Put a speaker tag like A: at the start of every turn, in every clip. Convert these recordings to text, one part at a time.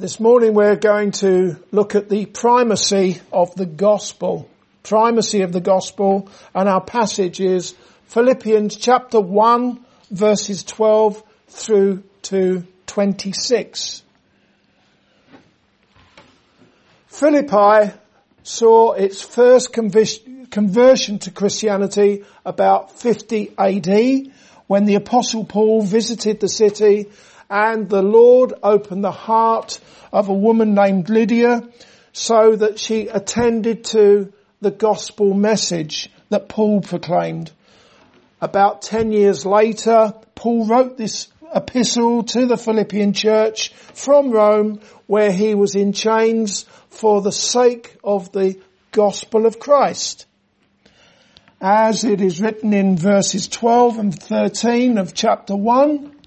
A: This morning we're going to look at the primacy of the gospel. Primacy of the gospel and our passage is Philippians chapter 1 verses 12 through to 26. Philippi saw its first conversion to Christianity about 50 AD when the apostle Paul visited the city and the Lord opened the heart of a woman named Lydia so that she attended to the gospel message that Paul proclaimed. About 10 years later, Paul wrote this epistle to the Philippian church from Rome where he was in chains for the sake of the gospel of Christ. As it is written in verses 12 and 13 of chapter 1,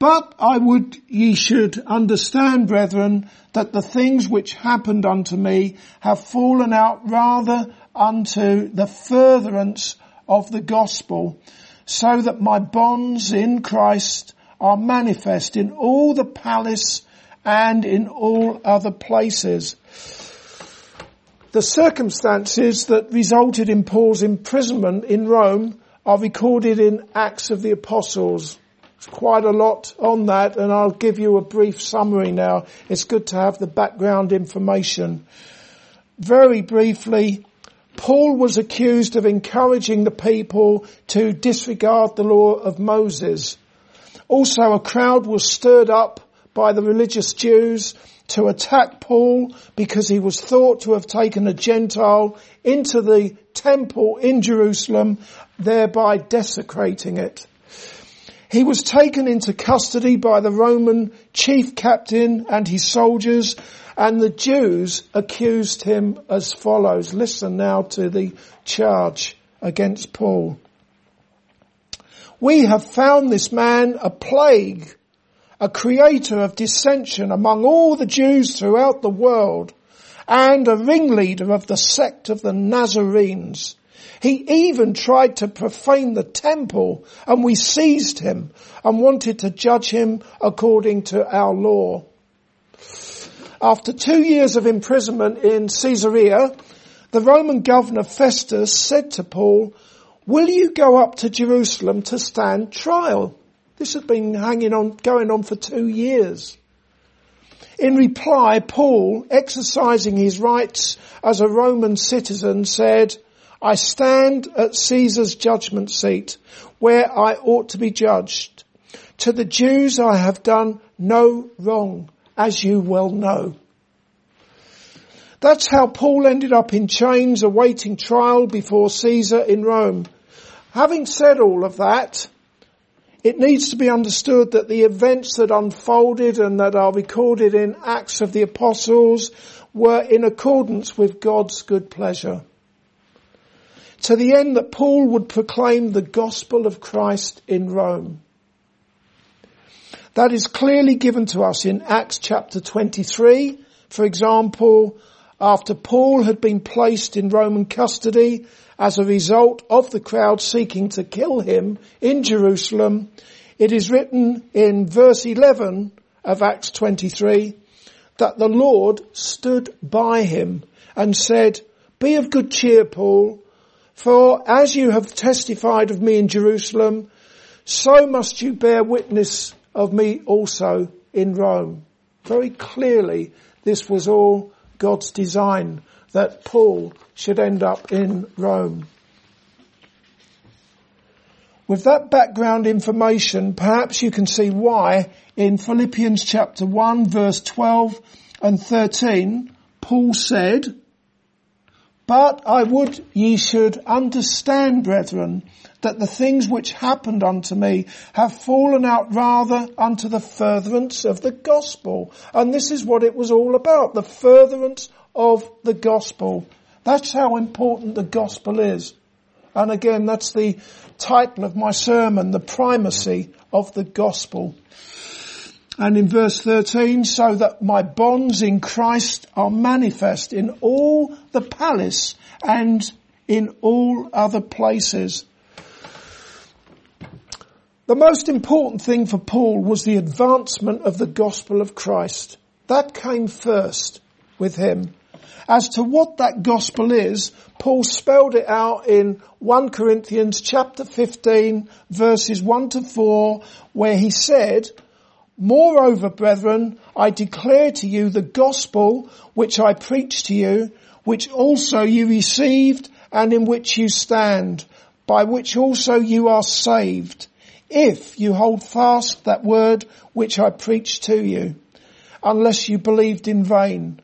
A: but I would ye should understand, brethren, that the things which happened unto me have fallen out rather unto the furtherance of the gospel, so that my bonds in Christ are manifest in all the palace and in all other places. The circumstances that resulted in Paul's imprisonment in Rome are recorded in Acts of the Apostles quite a lot on that and I'll give you a brief summary now. It's good to have the background information. Very briefly, Paul was accused of encouraging the people to disregard the law of Moses. Also a crowd was stirred up by the religious Jews to attack Paul because he was thought to have taken a Gentile into the temple in Jerusalem, thereby desecrating it. He was taken into custody by the Roman chief captain and his soldiers and the Jews accused him as follows. Listen now to the charge against Paul. We have found this man a plague, a creator of dissension among all the Jews throughout the world and a ringleader of the sect of the Nazarenes. He even tried to profane the temple and we seized him and wanted to judge him according to our law. After two years of imprisonment in Caesarea, the Roman governor Festus said to Paul, will you go up to Jerusalem to stand trial? This had been hanging on, going on for two years. In reply, Paul, exercising his rights as a Roman citizen, said, I stand at Caesar's judgment seat where I ought to be judged. To the Jews I have done no wrong, as you well know. That's how Paul ended up in chains awaiting trial before Caesar in Rome. Having said all of that, it needs to be understood that the events that unfolded and that are recorded in Acts of the Apostles were in accordance with God's good pleasure to the end that Paul would proclaim the gospel of Christ in Rome. That is clearly given to us in Acts chapter 23. For example, after Paul had been placed in Roman custody as a result of the crowd seeking to kill him in Jerusalem, it is written in verse 11 of Acts 23 that the Lord stood by him and said, be of good cheer, Paul, for as you have testified of me in Jerusalem, so must you bear witness of me also in Rome. Very clearly, this was all God's design that Paul should end up in Rome. With that background information, perhaps you can see why in Philippians chapter 1 verse 12 and 13, Paul said, but I would ye should understand, brethren, that the things which happened unto me have fallen out rather unto the furtherance of the gospel. And this is what it was all about, the furtherance of the gospel. That's how important the gospel is. And again, that's the title of my sermon, the primacy of the gospel. And in verse 13, so that my bonds in Christ are manifest in all the palace and in all other places. The most important thing for Paul was the advancement of the gospel of Christ. That came first with him. As to what that gospel is, Paul spelled it out in 1 Corinthians chapter 15 verses 1 to 4 where he said, Moreover, brethren, I declare to you the gospel which I preached to you, which also you received and in which you stand, by which also you are saved, if you hold fast that word which I preached to you, unless you believed in vain.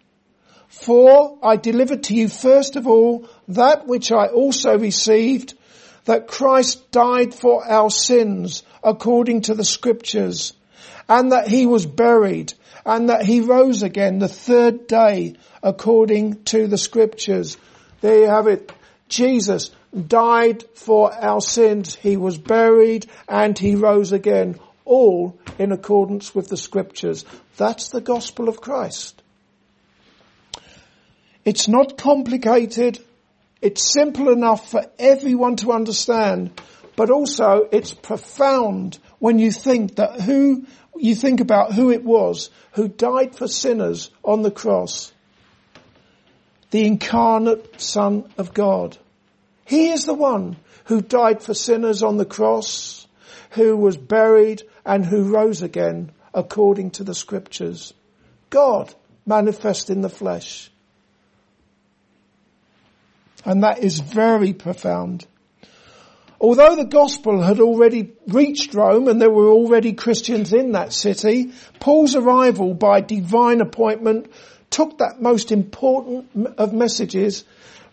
A: For I delivered to you first of all that which I also received, that Christ died for our sins according to the scriptures, and that he was buried, and that he rose again the third day according to the scriptures. There you have it. Jesus died for our sins. He was buried and he rose again, all in accordance with the scriptures. That's the gospel of Christ. It's not complicated. It's simple enough for everyone to understand, but also it's profound when you think that who, you think about who it was who died for sinners on the cross. The incarnate Son of God. He is the one who died for sinners on the cross, who was buried and who rose again according to the scriptures. God manifest in the flesh. And that is very profound. Although the gospel had already reached Rome and there were already Christians in that city, Paul's arrival by divine appointment took that most important of messages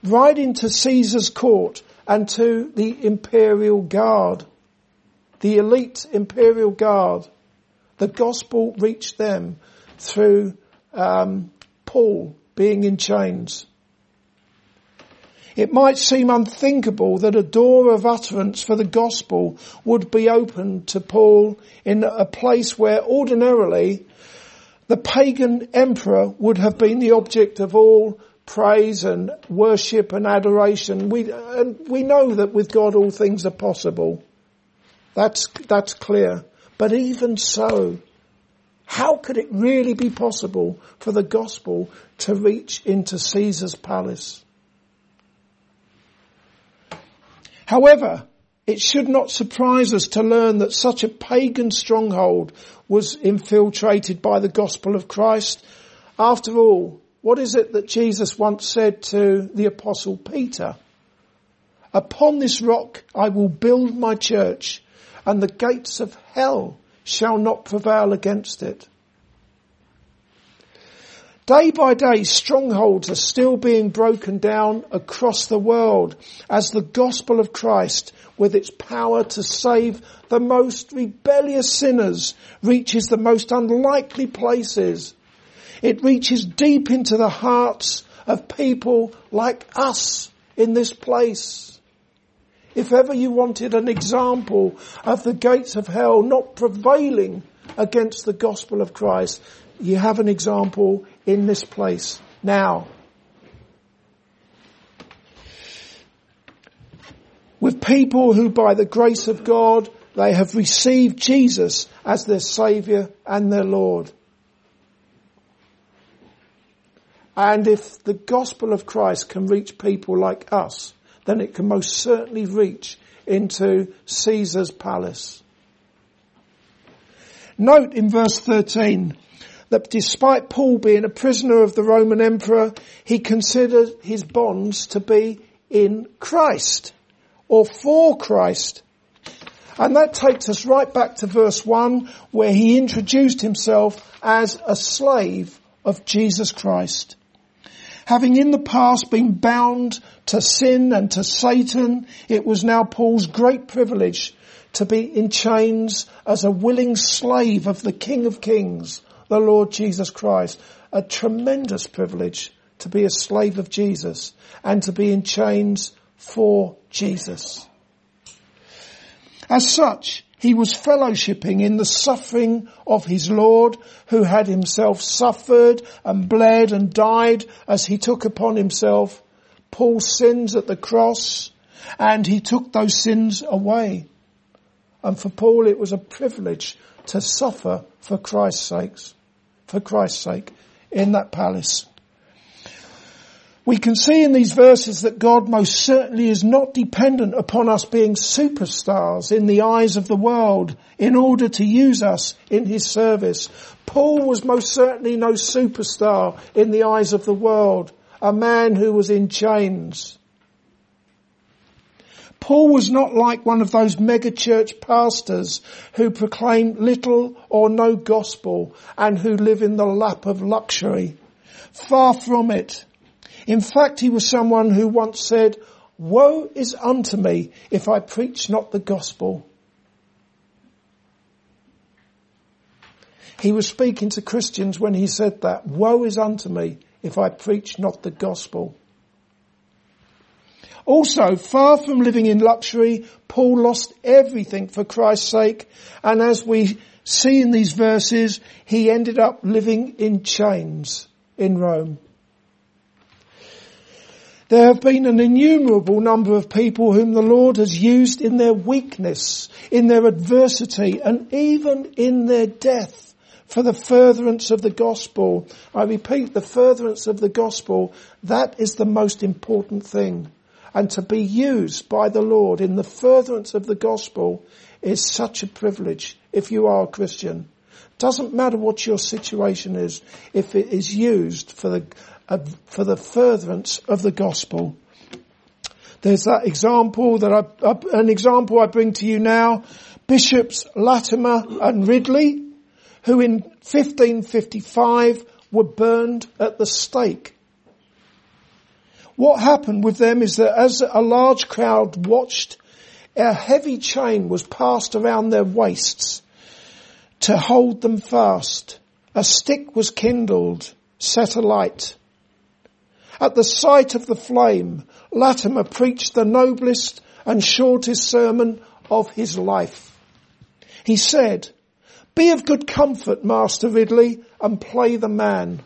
A: right into Caesar's court and to the imperial guard, the elite imperial guard. The gospel reached them through um, Paul being in chains. It might seem unthinkable that a door of utterance for the gospel would be opened to Paul in a place where ordinarily the pagan emperor would have been the object of all praise and worship and adoration. We, and we know that with God all things are possible. That's, that's clear. But even so, how could it really be possible for the gospel to reach into Caesar's palace? However, it should not surprise us to learn that such a pagan stronghold was infiltrated by the gospel of Christ. After all, what is it that Jesus once said to the apostle Peter? Upon this rock I will build my church and the gates of hell shall not prevail against it. Day by day, strongholds are still being broken down across the world as the gospel of Christ, with its power to save the most rebellious sinners, reaches the most unlikely places it reaches deep into the hearts of people like us in this place. If ever you wanted an example of the gates of hell not prevailing against the gospel of Christ, you have an example in this place now. With people who by the grace of God, they have received Jesus as their Saviour and their Lord. And if the gospel of Christ can reach people like us, then it can most certainly reach into Caesar's palace. Note in verse 13 that despite Paul being a prisoner of the Roman emperor, he considered his bonds to be in Christ or for Christ. And that takes us right back to verse 1 where he introduced himself as a slave of Jesus Christ having in the past been bound to sin and to Satan, it was now Paul's great privilege to be in chains as a willing slave of the King of Kings, the Lord Jesus Christ. A tremendous privilege to be a slave of Jesus and to be in chains for Jesus. As such, he was fellowshipping in the suffering of his Lord who had himself suffered and bled and died as he took upon himself Paul's sins at the cross and he took those sins away. And for Paul it was a privilege to suffer for Christ's sake, for Christ's sake. in that palace. We can see in these verses that God most certainly is not dependent upon us being superstars in the eyes of the world in order to use us in his service. Paul was most certainly no superstar in the eyes of the world, a man who was in chains. Paul was not like one of those megachurch pastors who proclaim little or no gospel and who live in the lap of luxury. Far from it. In fact, he was someone who once said, woe is unto me if I preach not the gospel. He was speaking to Christians when he said that, woe is unto me if I preach not the gospel. Also, far from living in luxury, Paul lost everything for Christ's sake, and as we see in these verses, he ended up living in chains in Rome. There have been an innumerable number of people whom the Lord has used in their weakness, in their adversity, and even in their death for the furtherance of the gospel. I repeat, the furtherance of the gospel, that is the most important thing. And to be used by the Lord in the furtherance of the gospel is such a privilege if you are a Christian. Doesn't matter what your situation is, if it is used for the uh, for the furtherance of the gospel. There's that example that I, an example I bring to you now. Bishops Latimer and Ridley, who in 1555 were burned at the stake. What happened with them is that as a large crowd watched, a heavy chain was passed around their waists to hold them fast. A stick was kindled, set alight. At the sight of the flame, Latimer preached the noblest and shortest sermon of his life. He said, be of good comfort, Master Ridley, and play the man.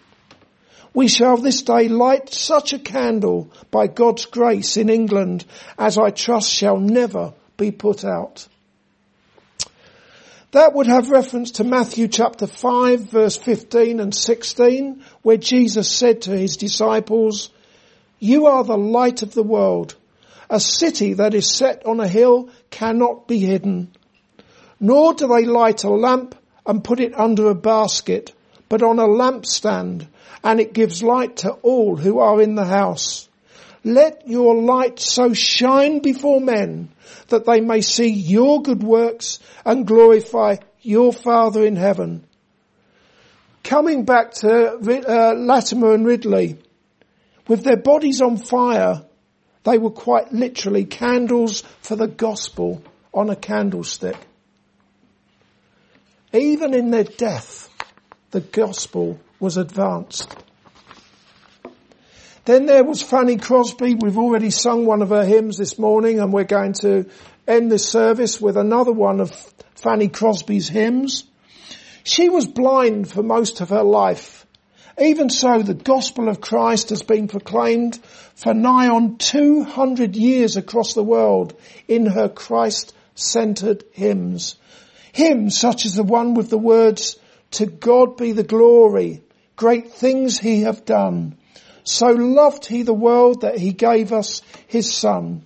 A: We shall this day light such a candle by God's grace in England as I trust shall never be put out. That would have reference to Matthew chapter 5 verse 15 and 16 where Jesus said to his disciples, you are the light of the world. A city that is set on a hill cannot be hidden. Nor do they light a lamp and put it under a basket, but on a lampstand, and it gives light to all who are in the house. Let your light so shine before men that they may see your good works and glorify your Father in heaven. Coming back to uh, Latimer and Ridley, with their bodies on fire, they were quite literally candles for the gospel on a candlestick. Even in their death, the gospel was advanced. Then there was Fanny Crosby. We've already sung one of her hymns this morning and we're going to end this service with another one of Fanny Crosby's hymns. She was blind for most of her life. Even so, the gospel of Christ has been proclaimed for nigh on 200 years across the world in her Christ-centered hymns. Hymns such as the one with the words, to God be the glory, great things he have done. So loved he the world that he gave us his son,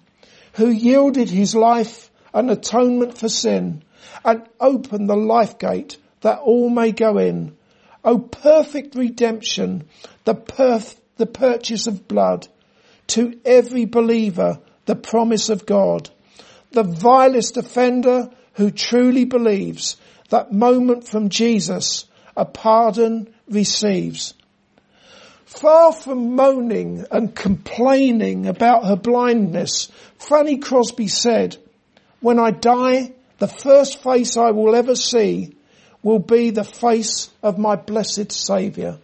A: who yielded his life an atonement for sin and opened the life gate that all may go in. O perfect redemption, the perf- the purchase of blood, to every believer, the promise of God. The vilest offender who truly believes that moment from Jesus, a pardon receives. Far from moaning and complaining about her blindness, Fanny Crosby said, when I die, the first face I will ever see will be the face of my blessed saviour.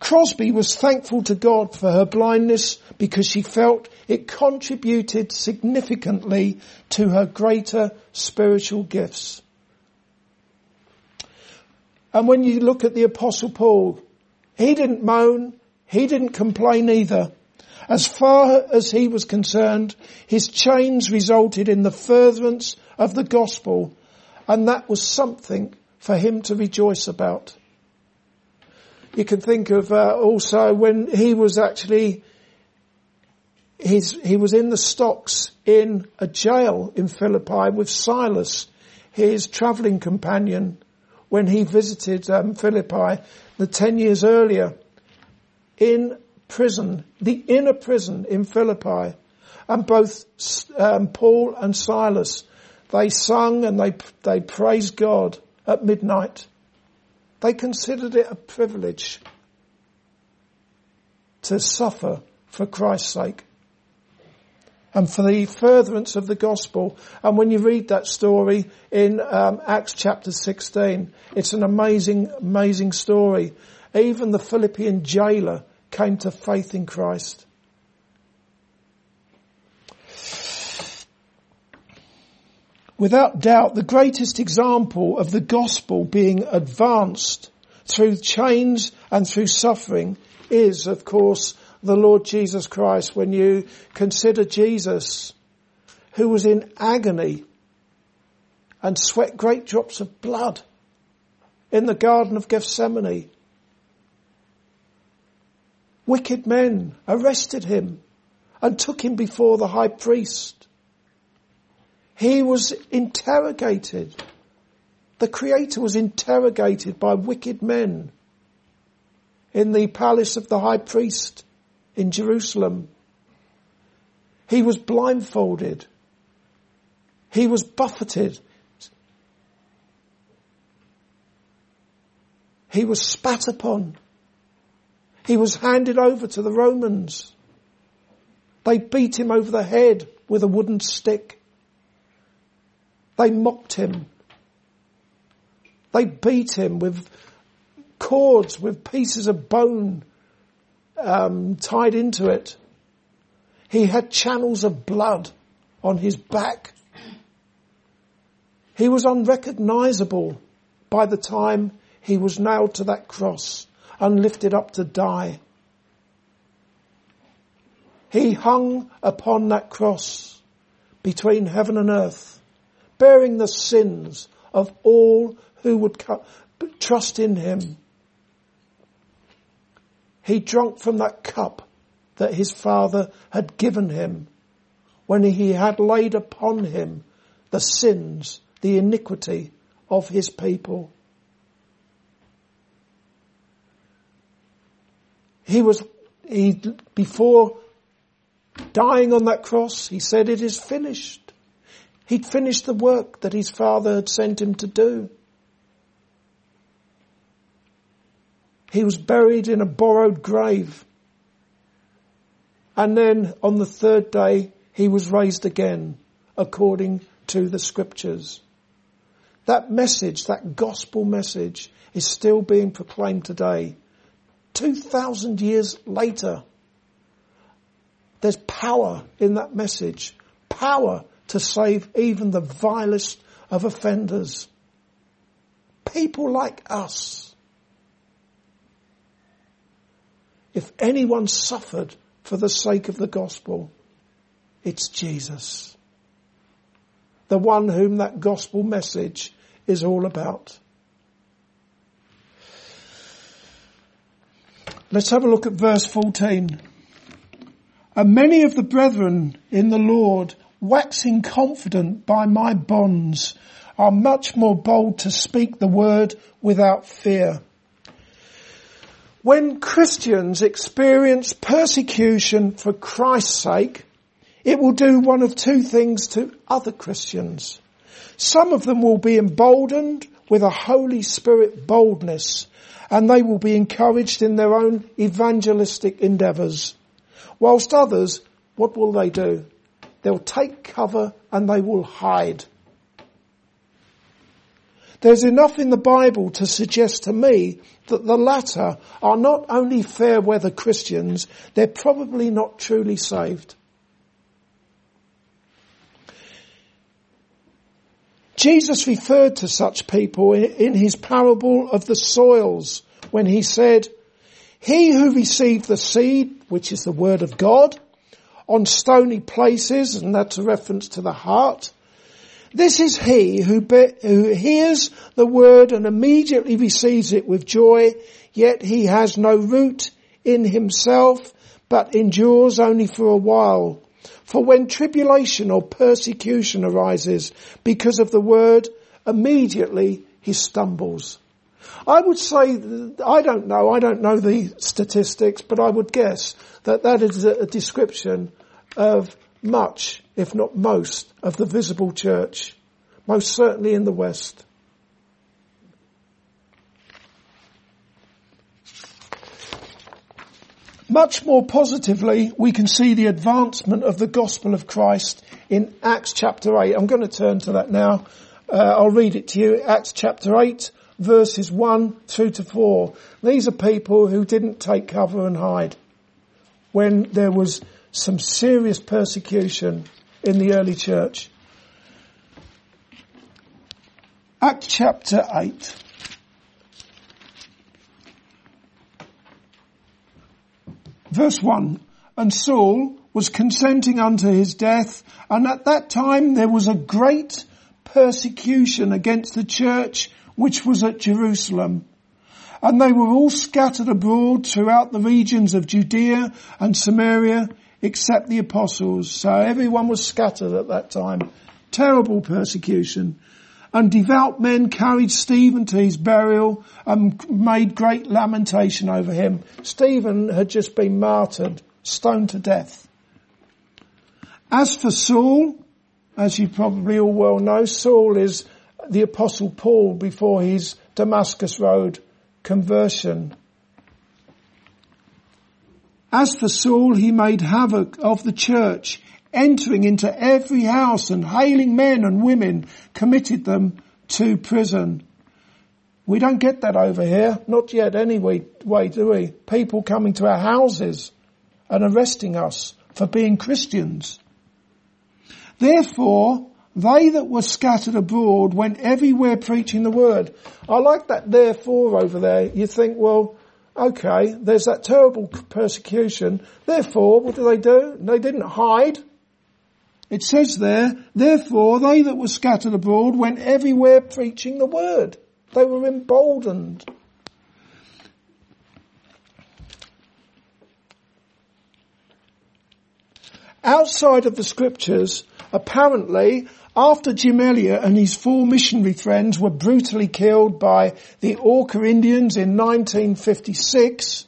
A: Crosby was thankful to God for her blindness because she felt it contributed significantly to her greater spiritual gifts. And when you look at the apostle Paul, he didn't moan, he didn't complain either. As far as he was concerned, his chains resulted in the furtherance of the gospel, and that was something for him to rejoice about. you can think of uh, also when he was actually he was in the stocks in a jail in Philippi with Silas, his travelling companion, when he visited um, Philippi the ten years earlier in prison, the inner prison in Philippi. And both um, Paul and Silas, they sung and they, they praised God at midnight. They considered it a privilege to suffer for Christ's sake and for the furtherance of the gospel. And when you read that story in um, Acts chapter 16, it's an amazing, amazing story. Even the Philippian jailer came to faith in Christ. Without doubt, the greatest example of the gospel being advanced through chains and through suffering is, of course, the Lord Jesus Christ when you consider Jesus who was in agony and sweat great drops of blood in the Garden of Gethsemane. Wicked men arrested him and took him before the high priest. He was interrogated. The Creator was interrogated by wicked men in the palace of the high priest in Jerusalem. He was blindfolded. He was buffeted. He was spat upon. He was handed over to the Romans. They beat him over the head with a wooden stick. They mocked him. They beat him with cords, with pieces of bone um, tied into it. He had channels of blood on his back. He was unrecognizable by the time he was nailed to that cross and lifted up to die. He hung upon that cross between heaven and earth, bearing the sins of all who would trust in him. He drank from that cup that his father had given him when he had laid upon him the sins, the iniquity of his people. He was, he, before dying on that cross, he said, it is finished. He'd finished the work that his father had sent him to do. He was buried in a borrowed grave. And then on the third day, he was raised again according to the scriptures. That message, that gospel message is still being proclaimed today. 2,000 years later, there's power in that message. Power to save even the vilest of offenders. People like us If anyone suffered for the sake of the gospel, it's Jesus. The one whom that gospel message is all about. Let's have a look at verse 14. And many of the brethren in the Lord, waxing confident by my bonds, are much more bold to speak the word without fear. When Christians experience persecution for Christ's sake, it will do one of two things to other Christians. Some of them will be emboldened with a Holy Spirit boldness and they will be encouraged in their own evangelistic endeavours. Whilst others, what will they do? They'll take cover and they will hide. There's enough in the Bible to suggest to me that the latter are not only fair weather Christians, they're probably not truly saved. Jesus referred to such people in his parable of the soils when he said, he who received the seed, which is the word of God, on stony places, and that's a reference to the heart, This is he who, be, who hears the word and immediately receives it with joy, yet he has no root in himself, but endures only for a while. For when tribulation or persecution arises because of the word, immediately he stumbles. I would say, I don't know, I don't know the statistics, but I would guess that that is a description of much, if not most, of the visible church, most certainly in the West. Much more positively, we can see the advancement of the gospel of Christ in Acts chapter 8. I'm going to turn to that now. Uh, I'll read it to you. Acts chapter 8, verses 1 through to 4. These are people who didn't take cover and hide when there was some serious persecution in the early church. Act chapter 8. Verse 1. And Saul was consenting unto his death, and at that time there was a great persecution against the church which was at Jerusalem. And they were all scattered abroad throughout the regions of Judea and Samaria, except the apostles. So everyone was scattered at that time. Terrible persecution. And devout men carried Stephen to his burial and made great lamentation over him. Stephen had just been martyred, stoned to death. As for Saul, as you probably all well know, Saul is the apostle Paul before his Damascus Road conversion. As for Saul, he made havoc of the church, entering into every house and hailing men and women, committed them to prison. We don't get that over here, not yet anyway, way, do we? People coming to our houses and arresting us for being Christians. Therefore, they that were scattered abroad went everywhere preaching the word. I like that therefore over there. You think, well, okay, there's that terrible persecution. Therefore, what do they do? They didn't hide. It says there, therefore they that were scattered abroad went everywhere preaching the word. They were emboldened. Outside of the scriptures, apparently, after Jim Elliot and his four missionary friends were brutally killed by the Auca Indians in 1956,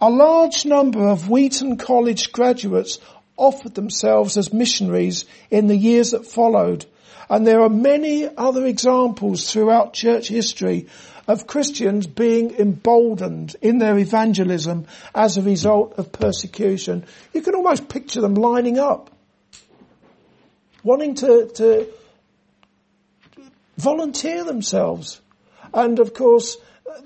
A: a large number of Wheaton College graduates offered themselves as missionaries in the years that followed. And there are many other examples throughout church history of Christians being emboldened in their evangelism as a result of persecution. You can almost picture them lining up wanting to, to volunteer themselves. And of course,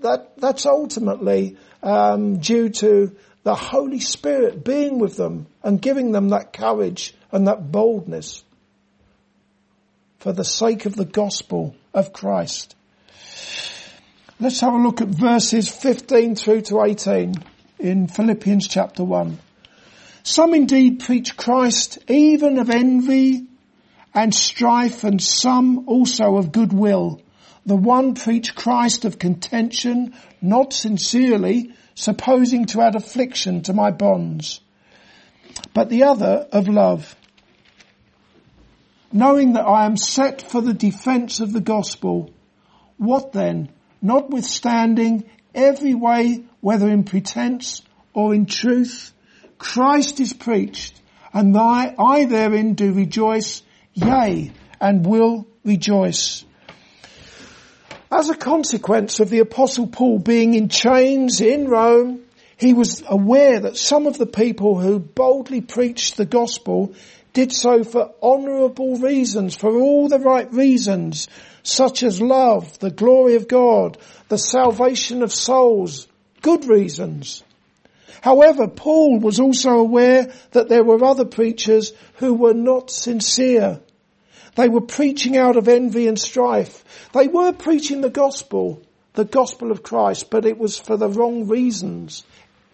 A: that, that's ultimately um, due to the Holy Spirit being with them and giving them that courage and that boldness for the sake of the gospel of Christ. Let's have a look at verses 15 through to 18 in Philippians chapter 1. Some indeed preach Christ even of envy and strife and some also of goodwill. The one preach Christ of contention, not sincerely, supposing to add affliction to my bonds, but the other of love. Knowing that I am set for the defense of the gospel, what then? Notwithstanding every way, whether in pretense or in truth, Christ is preached, and I, I therein do rejoice, yea, and will rejoice. As a consequence of the apostle Paul being in chains in Rome, he was aware that some of the people who boldly preached the gospel did so for honourable reasons, for all the right reasons, such as love, the glory of God, the salvation of souls, good reasons. However, Paul was also aware that there were other preachers who were not sincere. They were preaching out of envy and strife. They were preaching the gospel, the gospel of Christ, but it was for the wrong reasons.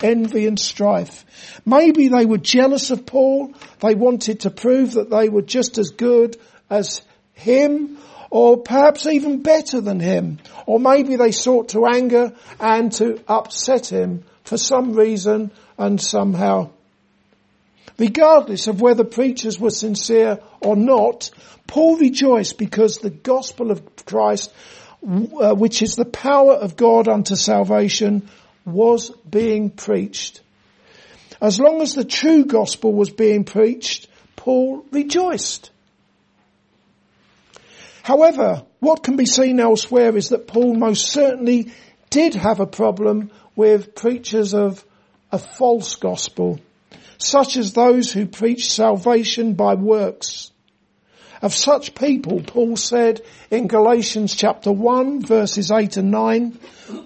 A: Envy and strife. Maybe they were jealous of Paul. They wanted to prove that they were just as good as him or perhaps even better than him. Or maybe they sought to anger and to upset him for some reason and somehow. Regardless of whether preachers were sincere or not, Paul rejoiced because the gospel of Christ, uh, which is the power of God unto salvation, was being preached. As long as the true gospel was being preached, Paul rejoiced. However, what can be seen elsewhere is that Paul most certainly did have a problem with preachers of a false gospel, such as those who preach salvation by works. Of such people, Paul said in Galatians chapter 1 verses 8 and 9,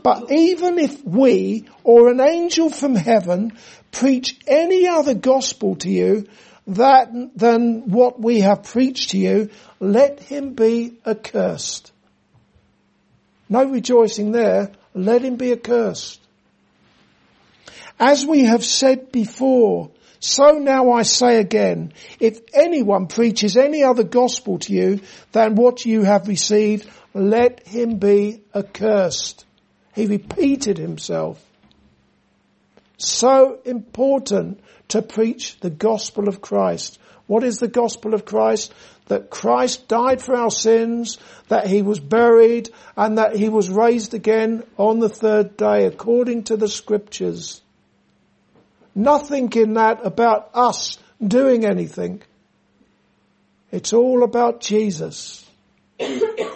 A: but even if we or an angel from heaven preach any other gospel to you that than what we have preached to you, let him be accursed. No rejoicing there. Let him be accursed. As we have said before, so now I say again, if anyone preaches any other gospel to you than what you have received, let him be accursed. He repeated himself. So important to preach the gospel of Christ. What is the gospel of Christ? that Christ died for our sins, that he was buried, and that he was raised again on the third day according to the scriptures. Nothing in that about us doing anything. It's all about Jesus. the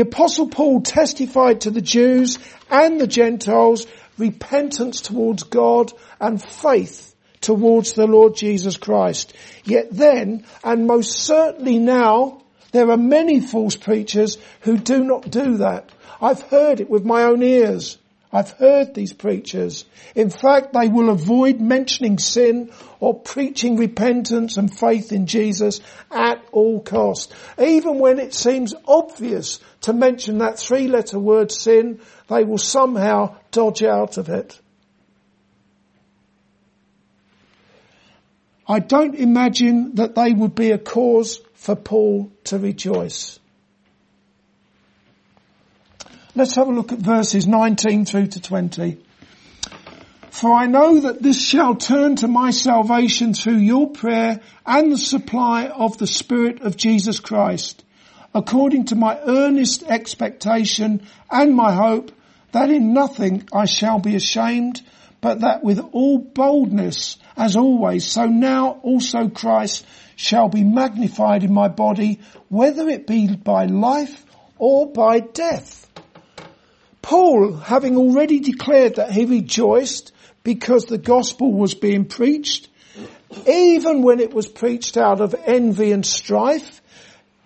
A: apostle Paul testified to the Jews and the Gentiles repentance towards God and faith towards the Lord Jesus Christ. Yet then, and most certainly now, there are many false preachers who do not do that. I've heard it with my own ears. I've heard these preachers. In fact, they will avoid mentioning sin or preaching repentance and faith in Jesus at all costs. Even when it seems obvious to mention that three letter word sin, they will somehow dodge out of it. I don't imagine that they would be a cause for Paul to rejoice. Let's have a look at verses 19 through to 20. For I know that this shall turn to my salvation through your prayer and the supply of the Spirit of Jesus Christ, according to my earnest expectation and my hope that in nothing I shall be ashamed, but that with all boldness as always, so now also Christ shall be magnified in my body, whether it be by life or by death. Paul, having already declared that he rejoiced because the gospel was being preached, even when it was preached out of envy and strife,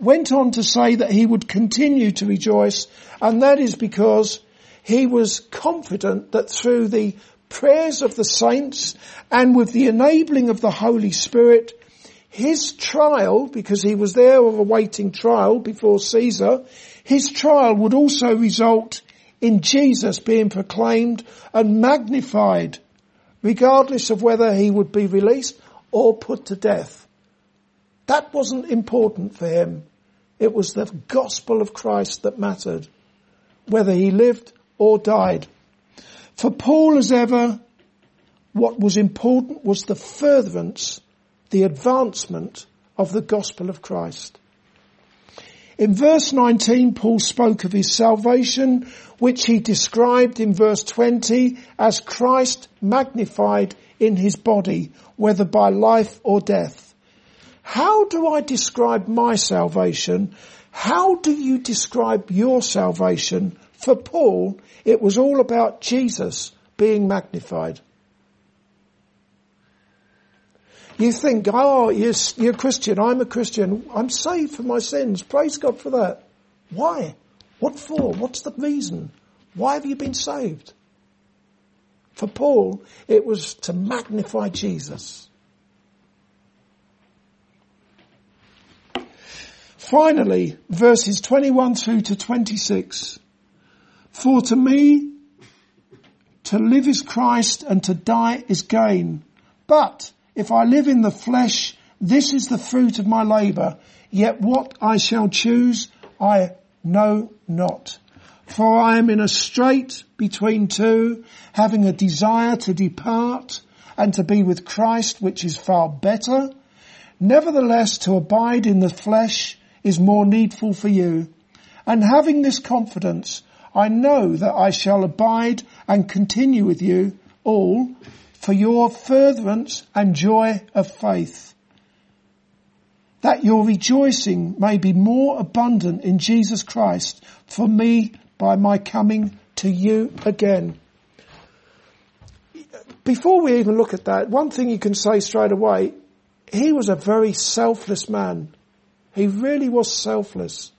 A: went on to say that he would continue to rejoice, and that is because he was confident that through the prayers of the saints and with the enabling of the Holy Spirit, his trial, because he was there awaiting trial before Caesar, his trial would also result in Jesus being proclaimed and magnified, regardless of whether he would be released or put to death. That wasn't important for him. It was the gospel of Christ that mattered, whether he lived or died. For Paul as ever, what was important was the furtherance, the advancement of the gospel of Christ. In verse 19, Paul spoke of his salvation, which he described in verse 20 as Christ magnified in his body, whether by life or death. How do I describe my salvation? How do you describe your salvation? For Paul, it was all about Jesus being magnified. You think, oh, you're, you're a Christian, I'm a Christian, I'm saved from my sins, praise God for that. Why? What for? What's the reason? Why have you been saved? For Paul, it was to magnify Jesus. Finally, verses 21 through to 26. For to me, to live is Christ and to die is gain. But if I live in the flesh, This is the fruit of my labour, yet what I shall choose I know not. For I am in a strait between two, having a desire to depart and to be with Christ, which is far better. Nevertheless, to abide in the flesh is more needful for you. And having this confidence, I know that I shall abide and continue with you all for your furtherance and joy of faith. That your rejoicing may be more abundant in Jesus Christ for me by my coming to you again. Before we even look at that, one thing you can say straight away, he was a very selfless man. He really was selfless.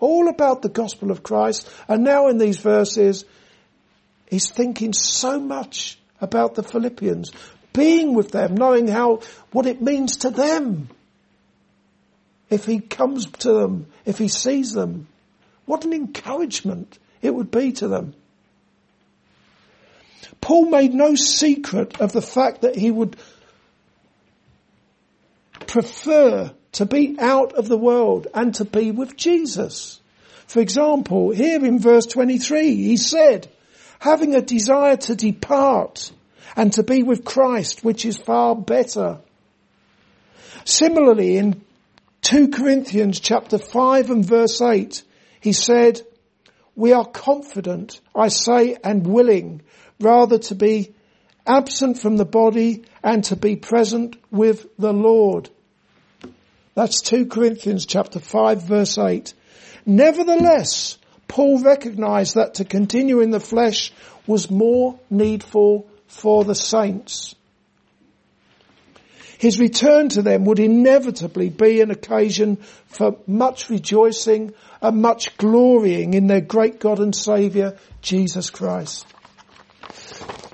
A: All about the gospel of Christ. And now in these verses, he's thinking so much about the Philippians, being with them, knowing how, what it means to them. If he comes to them, if he sees them, what an encouragement it would be to them. Paul made no secret of the fact that he would prefer to be out of the world and to be with Jesus. For example, here in verse 23, he said, having a desire to depart and to be with Christ, which is far better. Similarly, in 2 Corinthians chapter 5 and verse 8, he said, we are confident, I say, and willing rather to be absent from the body and to be present with the Lord. That's 2 Corinthians chapter 5 verse 8. Nevertheless, Paul recognized that to continue in the flesh was more needful for the saints. His return to them would inevitably be an occasion for much rejoicing and much glorying in their great God and Saviour, Jesus Christ.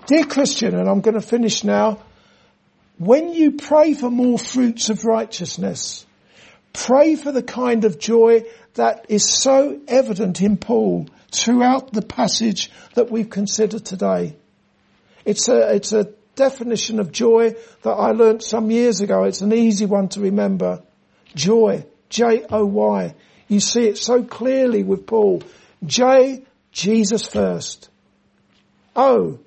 A: Dear Christian, and I'm going to finish now, when you pray for more fruits of righteousness, pray for the kind of joy that is so evident in Paul throughout the passage that we've considered today. It's a, it's a definition of joy that I learnt some years ago. It's an easy one to remember. Joy. J-O-Y. You see it so clearly with Paul. J, Jesus first. O,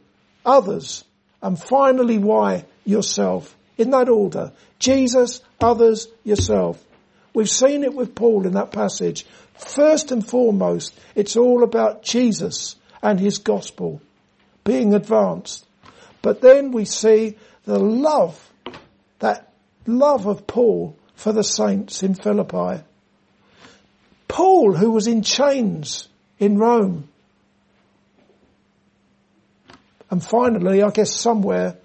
A: others. And finally Y, yourself. In that order. Jesus, others, yourself. We've seen it with Paul in that passage. First and foremost, it's all about Jesus and his gospel being advanced. But then we see the love, that love of Paul for the saints in Philippi. Paul, who was in chains in Rome. And finally, I guess somewhere,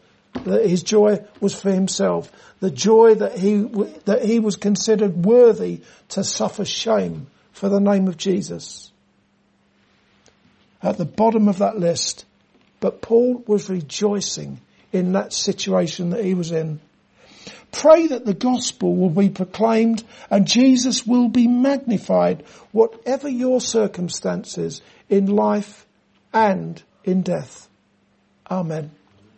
A: that his joy was for himself. The joy that he, that he was considered worthy to suffer shame for the name of Jesus. At the bottom of that list but Paul was rejoicing in that situation that he was in. Pray that the gospel will be proclaimed and Jesus will be magnified, whatever your circumstances in life and in death. Amen.